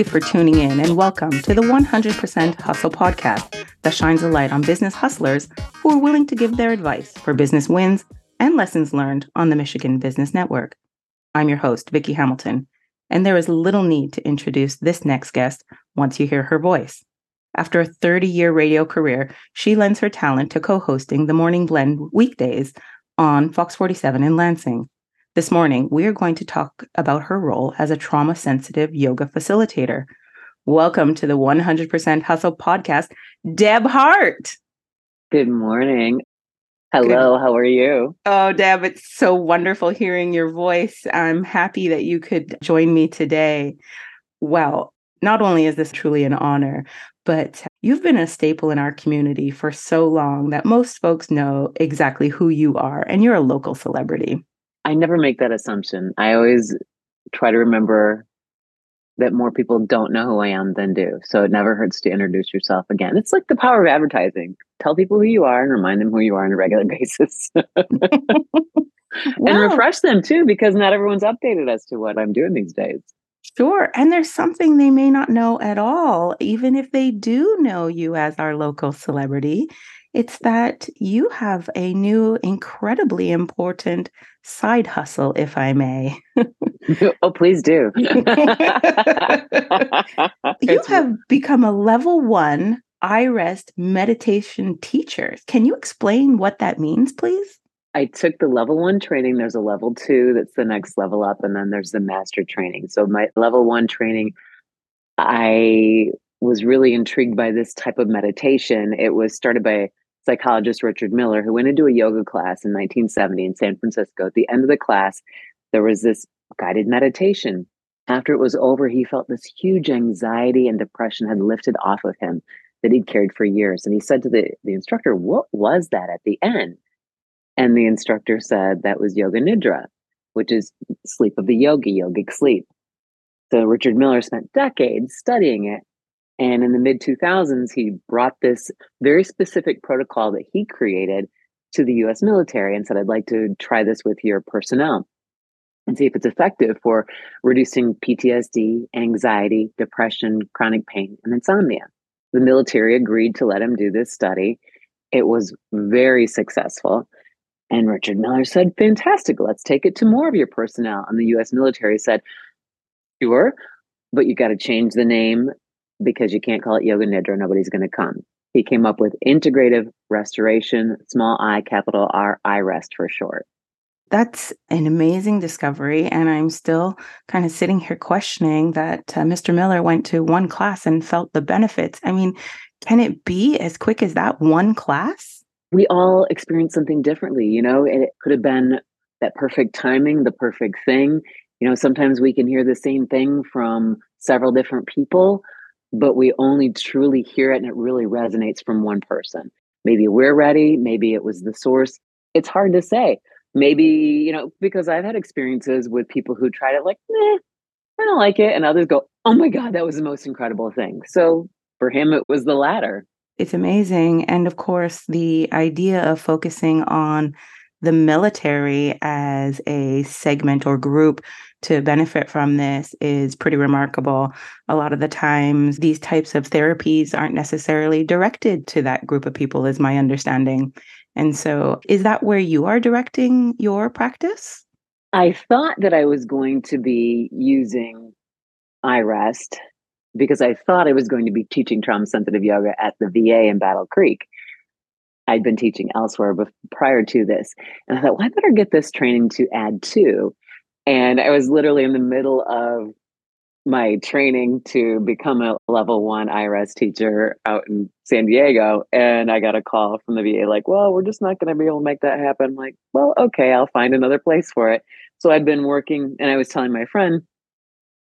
you for tuning in and welcome to the 100% Hustle podcast that shines a light on business hustlers who are willing to give their advice for business wins and lessons learned on the Michigan Business Network. I'm your host, Vicki Hamilton, and there is little need to introduce this next guest once you hear her voice. After a 30 year radio career, she lends her talent to co hosting the Morning Blend weekdays on Fox 47 in Lansing. This morning, we are going to talk about her role as a trauma sensitive yoga facilitator. Welcome to the 100% Hustle podcast, Deb Hart. Good morning. Hello, Good. how are you? Oh, Deb, it's so wonderful hearing your voice. I'm happy that you could join me today. Well, not only is this truly an honor, but you've been a staple in our community for so long that most folks know exactly who you are, and you're a local celebrity. I never make that assumption. I always try to remember that more people don't know who I am than do. So it never hurts to introduce yourself again. It's like the power of advertising. Tell people who you are and remind them who you are on a regular basis. and refresh them too, because not everyone's updated as to what I'm doing these days. Sure. And there's something they may not know at all, even if they do know you as our local celebrity. It's that you have a new, incredibly important side hustle, if I may. oh, please do. you have become a level one iRest meditation teacher. Can you explain what that means, please? I took the level one training. There's a level two that's the next level up, and then there's the master training. So, my level one training, I was really intrigued by this type of meditation. It was started by psychologist Richard Miller, who went into a yoga class in 1970 in San Francisco. At the end of the class, there was this guided meditation. After it was over, he felt this huge anxiety and depression had lifted off of him that he'd carried for years. And he said to the, the instructor, What was that at the end? And the instructor said that was yoga nidra, which is sleep of the yogi, yogic sleep. So Richard Miller spent decades studying it and in the mid 2000s, he brought this very specific protocol that he created to the US military and said, I'd like to try this with your personnel and see if it's effective for reducing PTSD, anxiety, depression, chronic pain, and insomnia. The military agreed to let him do this study. It was very successful. And Richard Miller said, Fantastic, let's take it to more of your personnel. And the US military said, Sure, but you got to change the name because you can't call it yoga nidra, nobody's going to come. He came up with integrative restoration, small i, capital R, iRest for short. That's an amazing discovery. And I'm still kind of sitting here questioning that uh, Mr. Miller went to one class and felt the benefits. I mean, can it be as quick as that one class? We all experience something differently, you know, it could have been that perfect timing, the perfect thing. You know, sometimes we can hear the same thing from several different people, but we only truly hear it and it really resonates from one person. Maybe we're ready, maybe it was the source. It's hard to say. Maybe, you know, because I've had experiences with people who tried it like, I don't like it. And others go, oh my God, that was the most incredible thing. So for him, it was the latter. It's amazing. And of course, the idea of focusing on the military as a segment or group to benefit from this is pretty remarkable. A lot of the times, these types of therapies aren't necessarily directed to that group of people, is my understanding. And so, is that where you are directing your practice? I thought that I was going to be using iRest because I thought I was going to be teaching trauma sensitive yoga at the VA in Battle Creek. I'd been teaching elsewhere before, prior to this. And I thought, well, I better get this training to add to. And I was literally in the middle of my training to become a level one iRest teacher out in San Diego. And I got a call from the VA, like, well, we're just not going to be able to make that happen. I'm like, well, okay, I'll find another place for it. So I'd been working, and I was telling my friend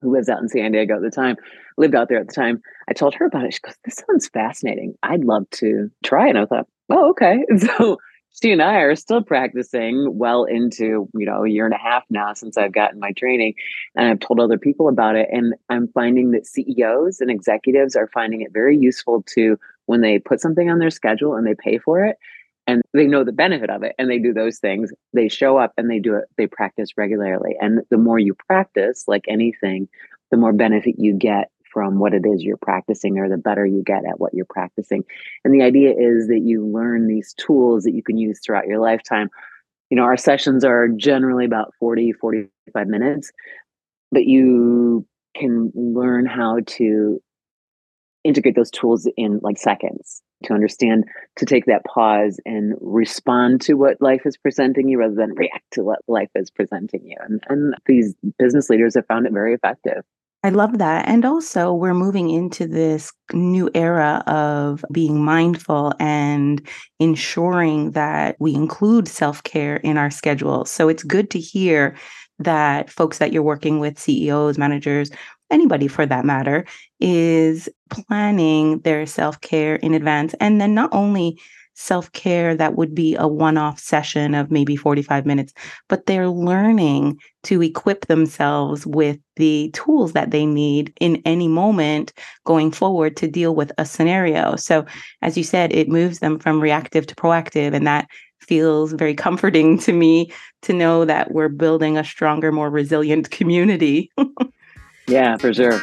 who lives out in San Diego at the time, lived out there at the time. I told her about it. She goes, This sounds fascinating. I'd love to try it. And I thought, Oh, okay. So she and I are still practicing well into, you know, a year and a half now since I've gotten my training. And I've told other people about it. And I'm finding that CEOs and executives are finding it very useful to when they put something on their schedule and they pay for it and they know the benefit of it and they do those things, they show up and they do it, they practice regularly. And the more you practice, like anything, the more benefit you get from what it is you're practicing or the better you get at what you're practicing. And the idea is that you learn these tools that you can use throughout your lifetime. You know, our sessions are generally about 40, 45 minutes, but you can learn how to integrate those tools in like seconds to understand to take that pause and respond to what life is presenting you rather than react to what life is presenting you. And, and these business leaders have found it very effective. I love that. And also, we're moving into this new era of being mindful and ensuring that we include self care in our schedule. So it's good to hear that folks that you're working with, CEOs, managers, anybody for that matter, is planning their self care in advance. And then not only self care that would be a one off session of maybe 45 minutes, but they're learning to equip themselves with the tools that they need in any moment going forward to deal with a scenario. So, as you said, it moves them from reactive to proactive. And that feels very comforting to me to know that we're building a stronger, more resilient community. yeah, for sure.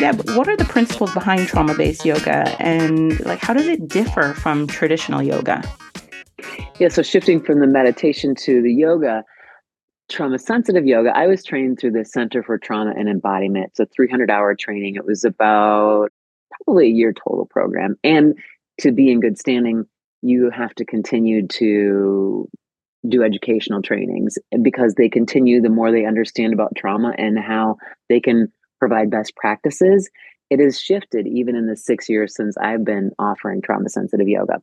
Deb, what are the principles behind trauma based yoga and like how does it differ from traditional yoga? Yeah, so shifting from the meditation to the yoga, trauma sensitive yoga, I was trained through the Center for Trauma and Embodiment. It's a 300 hour training. It was about probably a year total program. And to be in good standing, you have to continue to do educational trainings because they continue the more they understand about trauma and how they can provide best practices, it has shifted even in the six years since I've been offering trauma sensitive yoga.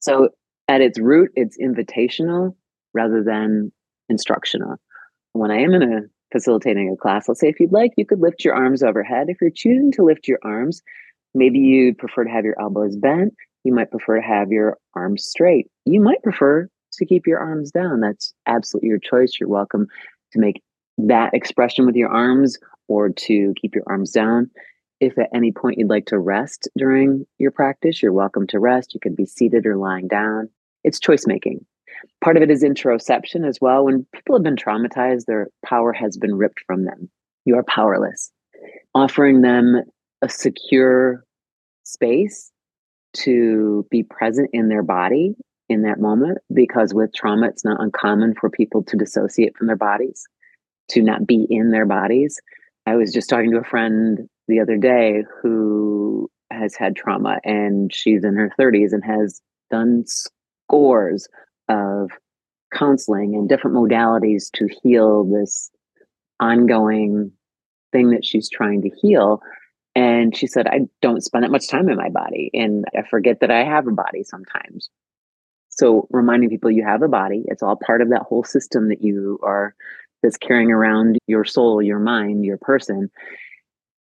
So, at its root, it's invitational rather than instructional. When I am in a facilitating a class, let's say if you'd like, you could lift your arms overhead. If you're choosing to lift your arms, maybe you prefer to have your elbows bent. You might prefer to have your arms straight. You might prefer to keep your arms down. That's absolutely your choice. You're welcome to make that expression with your arms or to keep your arms down. If at any point you'd like to rest during your practice, you're welcome to rest. You can be seated or lying down. It's choice making. Part of it is interoception as well. When people have been traumatized, their power has been ripped from them. You are powerless. Offering them a secure space to be present in their body in that moment, because with trauma, it's not uncommon for people to dissociate from their bodies, to not be in their bodies. I was just talking to a friend the other day who has had trauma and she's in her 30s and has done scores of counseling and different modalities to heal this ongoing thing that she's trying to heal. And she said, I don't spend that much time in my body and I forget that I have a body sometimes. So, reminding people you have a body, it's all part of that whole system that you are that's carrying around your soul, your mind, your person.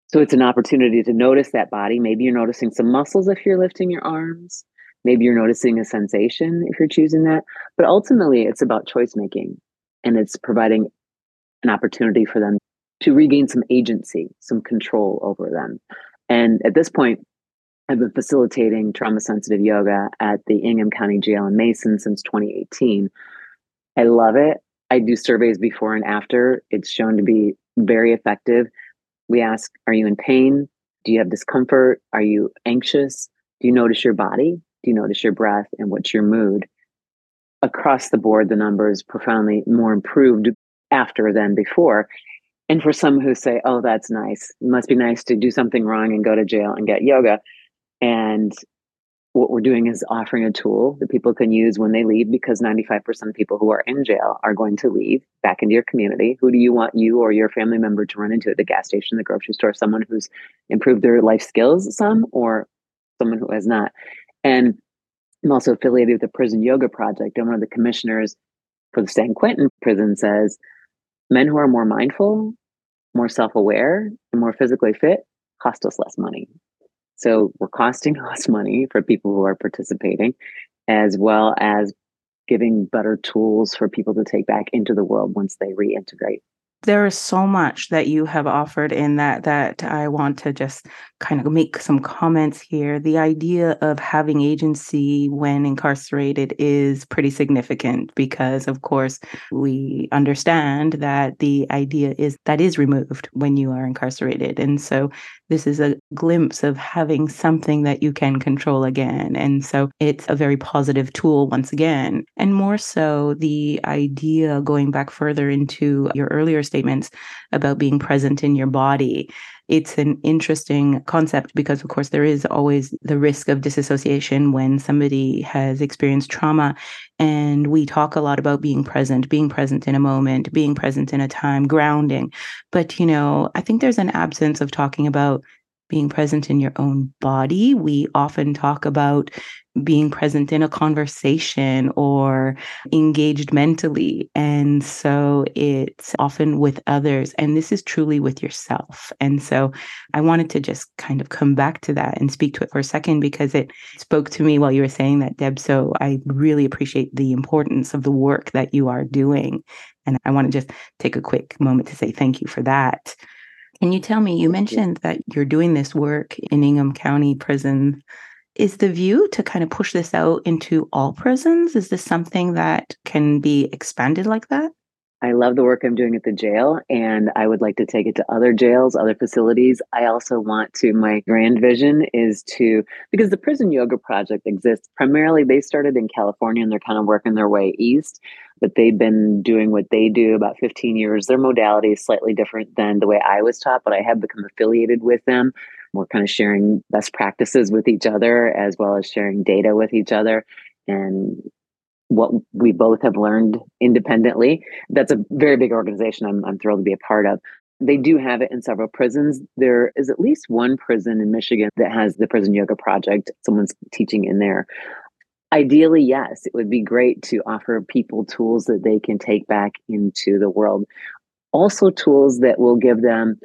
So it's an opportunity to notice that body. Maybe you're noticing some muscles if you're lifting your arms. Maybe you're noticing a sensation if you're choosing that. But ultimately, it's about choice making and it's providing an opportunity for them to regain some agency, some control over them. And at this point, I've been facilitating trauma sensitive yoga at the Ingham County Jail in Mason since 2018. I love it. I do surveys before and after. It's shown to be very effective. We ask, are you in pain? Do you have discomfort? Are you anxious? Do you notice your body? Do you notice your breath? And what's your mood? Across the board, the numbers profoundly more improved after than before. And for some who say, oh, that's nice, it must be nice to do something wrong and go to jail and get yoga. And what we're doing is offering a tool that people can use when they leave because 95% of people who are in jail are going to leave back into your community. Who do you want you or your family member to run into at the gas station, the grocery store? Someone who's improved their life skills some or someone who has not. And I'm also affiliated with the Prison Yoga Project, and one of the commissioners for the San Quentin prison says men who are more mindful, more self aware, and more physically fit cost us less money. So we're costing us money for people who are participating, as well as giving better tools for people to take back into the world once they reintegrate there is so much that you have offered in that that I want to just kind of make some comments here. The idea of having agency when incarcerated is pretty significant because of course we understand that the idea is that is removed when you are incarcerated. And so this is a glimpse of having something that you can control again. And so it's a very positive tool once again. And more so, the idea going back further into your earlier statements about being present in your body it's an interesting concept because, of course, there is always the risk of disassociation when somebody has experienced trauma. And we talk a lot about being present, being present in a moment, being present in a time, grounding. But, you know, I think there's an absence of talking about being present in your own body. We often talk about being present in a conversation or engaged mentally. And so it's often with others. And this is truly with yourself. And so I wanted to just kind of come back to that and speak to it for a second because it spoke to me while you were saying that, Deb. So I really appreciate the importance of the work that you are doing. And I want to just take a quick moment to say thank you for that. Can you tell me, you mentioned that you're doing this work in Ingham County Prison is the view to kind of push this out into all prisons? Is this something that can be expanded like that? I love the work I'm doing at the jail, and I would like to take it to other jails, other facilities. I also want to, my grand vision is to, because the Prison Yoga Project exists primarily, they started in California and they're kind of working their way east, but they've been doing what they do about 15 years. Their modality is slightly different than the way I was taught, but I have become affiliated with them we're kind of sharing best practices with each other as well as sharing data with each other and what we both have learned independently. That's a very big organization I'm, I'm thrilled to be a part of. They do have it in several prisons. There is at least one prison in Michigan that has the Prison Yoga Project. Someone's teaching in there. Ideally, yes, it would be great to offer people tools that they can take back into the world. Also, tools that will give them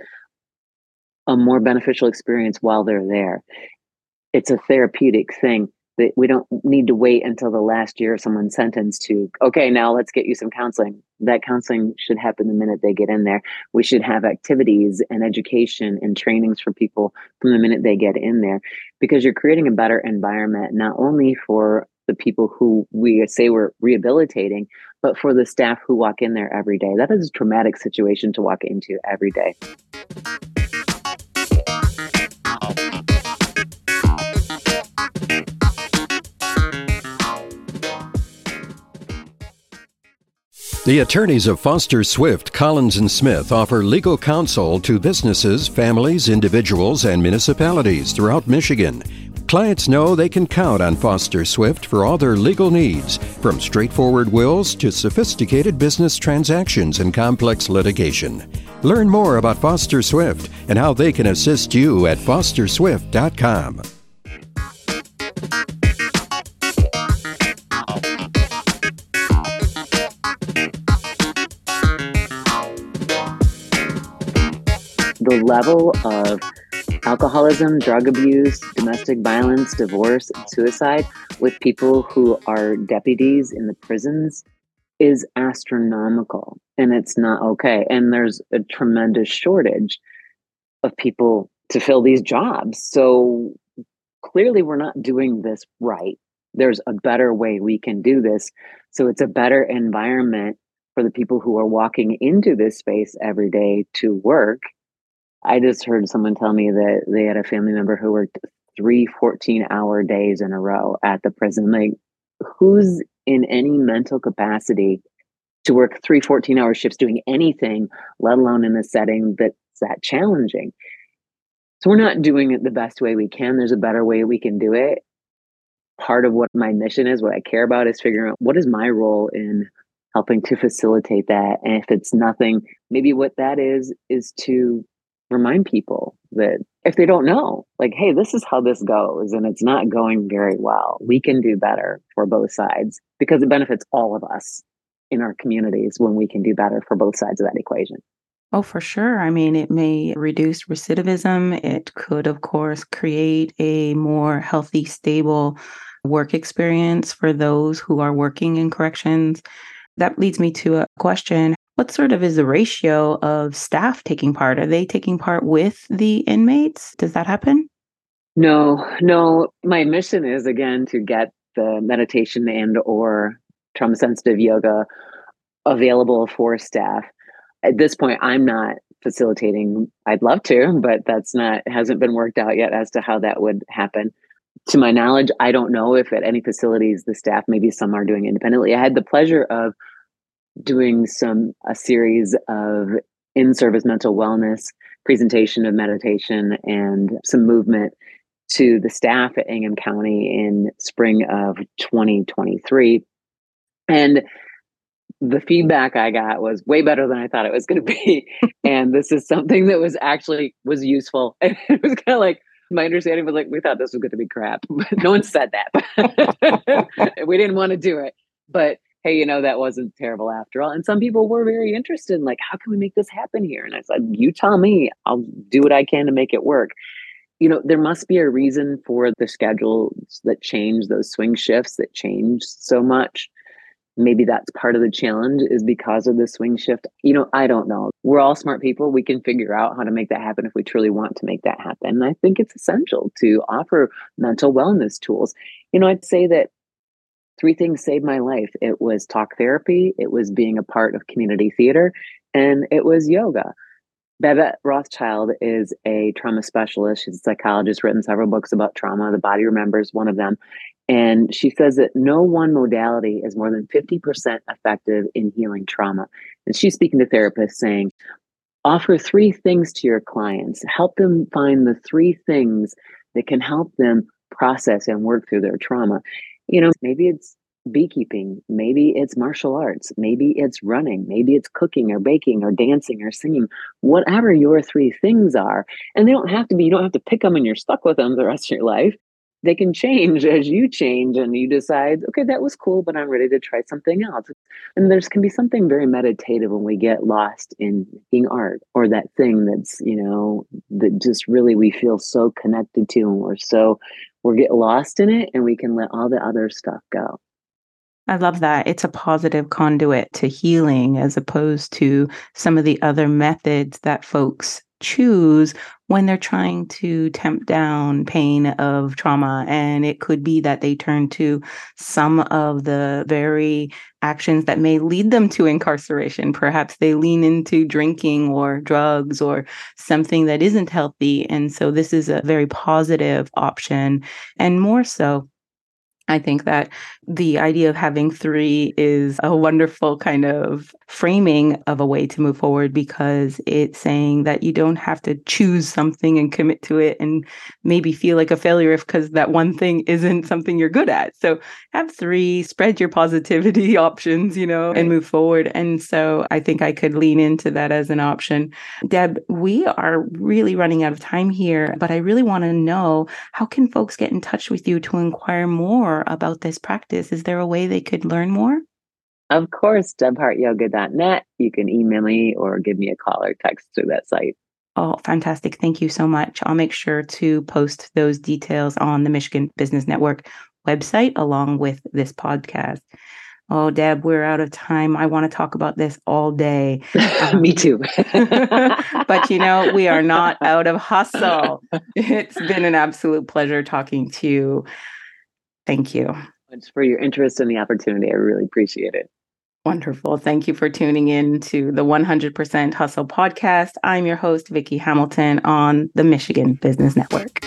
a more beneficial experience while they're there. It's a therapeutic thing that we don't need to wait until the last year of someone's sentenced to, okay, now let's get you some counseling. That counseling should happen the minute they get in there. We should have activities and education and trainings for people from the minute they get in there because you're creating a better environment, not only for the people who we say we're rehabilitating, but for the staff who walk in there every day. That is a traumatic situation to walk into every day. The attorneys of Foster Swift, Collins and Smith offer legal counsel to businesses, families, individuals, and municipalities throughout Michigan. Clients know they can count on Foster Swift for all their legal needs, from straightforward wills to sophisticated business transactions and complex litigation. Learn more about Foster Swift and how they can assist you at fosterswift.com. the level of alcoholism, drug abuse, domestic violence, divorce, and suicide with people who are deputies in the prisons is astronomical and it's not okay. And there's a tremendous shortage of people to fill these jobs. So clearly, we're not doing this right. There's a better way we can do this. So it's a better environment for the people who are walking into this space every day to work I just heard someone tell me that they had a family member who worked three 14 hour days in a row at the prison. Like, who's in any mental capacity to work three 14 hour shifts doing anything, let alone in a setting that's that challenging? So, we're not doing it the best way we can. There's a better way we can do it. Part of what my mission is, what I care about, is figuring out what is my role in helping to facilitate that. And if it's nothing, maybe what that is, is to remind people that if they don't know, like, hey, this is how this goes and it's not going very well, we can do better for both sides because it benefits all of us in our communities when we can do better for both sides of that equation. Oh, for sure. I mean, it may reduce recidivism. It could, of course, create a more healthy, stable work experience for those who are working in corrections. That leads me to a question. What sort of is the ratio of staff taking part? Are they taking part with the inmates? Does that happen? No, no. My mission is again to get the meditation and or trauma sensitive yoga available for staff. At this point, I'm not facilitating. I'd love to, but that's not hasn't been worked out yet as to how that would happen. To my knowledge, I don't know if at any facilities the staff, maybe some are doing independently. I had the pleasure of doing some a series of in-service mental wellness presentation of meditation and some movement to the staff at Ingham County in spring of 2023 and the feedback I got was way better than I thought it was going to be. and this is something that was actually was useful. And it was kind of like my understanding was like we thought this was going to be crap. no one said that. we didn't want to do it. But hey, you know that wasn't terrible after all. And some people were very interested in like how can we make this happen here? And I said, you tell me. I'll do what I can to make it work. You know, there must be a reason for the schedules that change, those swing shifts that change so much maybe that's part of the challenge is because of the swing shift you know i don't know we're all smart people we can figure out how to make that happen if we truly want to make that happen and i think it's essential to offer mental wellness tools you know i'd say that three things saved my life it was talk therapy it was being a part of community theater and it was yoga Babette Rothschild is a trauma specialist. She's a psychologist, written several books about trauma. The Body Remembers, one of them. And she says that no one modality is more than 50% effective in healing trauma. And she's speaking to therapists saying, offer three things to your clients, help them find the three things that can help them process and work through their trauma. You know, maybe it's beekeeping, maybe it's martial arts, maybe it's running, maybe it's cooking or baking or dancing or singing, whatever your three things are. And they don't have to be, you don't have to pick them and you're stuck with them the rest of your life they can change as you change and you decide okay that was cool but i'm ready to try something else and there's can be something very meditative when we get lost in being art or that thing that's you know that just really we feel so connected to and we're so we get lost in it and we can let all the other stuff go I love that. It's a positive conduit to healing as opposed to some of the other methods that folks choose when they're trying to temp down pain of trauma. And it could be that they turn to some of the very actions that may lead them to incarceration. Perhaps they lean into drinking or drugs or something that isn't healthy. And so this is a very positive option. And more so, I think that the idea of having three is a wonderful kind of framing of a way to move forward because it's saying that you don't have to choose something and commit to it and maybe feel like a failure if because that one thing isn't something you're good at. So have three, spread your positivity options, you know, and move forward. And so I think I could lean into that as an option. Deb, we are really running out of time here, but I really want to know how can folks get in touch with you to inquire more about this practice? Is there a way they could learn more? Of course, debhartyoga.net. You can email me or give me a call or text through that site. Oh, fantastic. Thank you so much. I'll make sure to post those details on the Michigan Business Network website along with this podcast. Oh, Deb, we're out of time. I want to talk about this all day. Um, Me too. but you know, we are not out of hustle. It's been an absolute pleasure talking to you. Thank you. Much for your interest and the opportunity. I really appreciate it. Wonderful. Thank you for tuning in to the 100% Hustle podcast. I'm your host, Vicki Hamilton on the Michigan Business Network.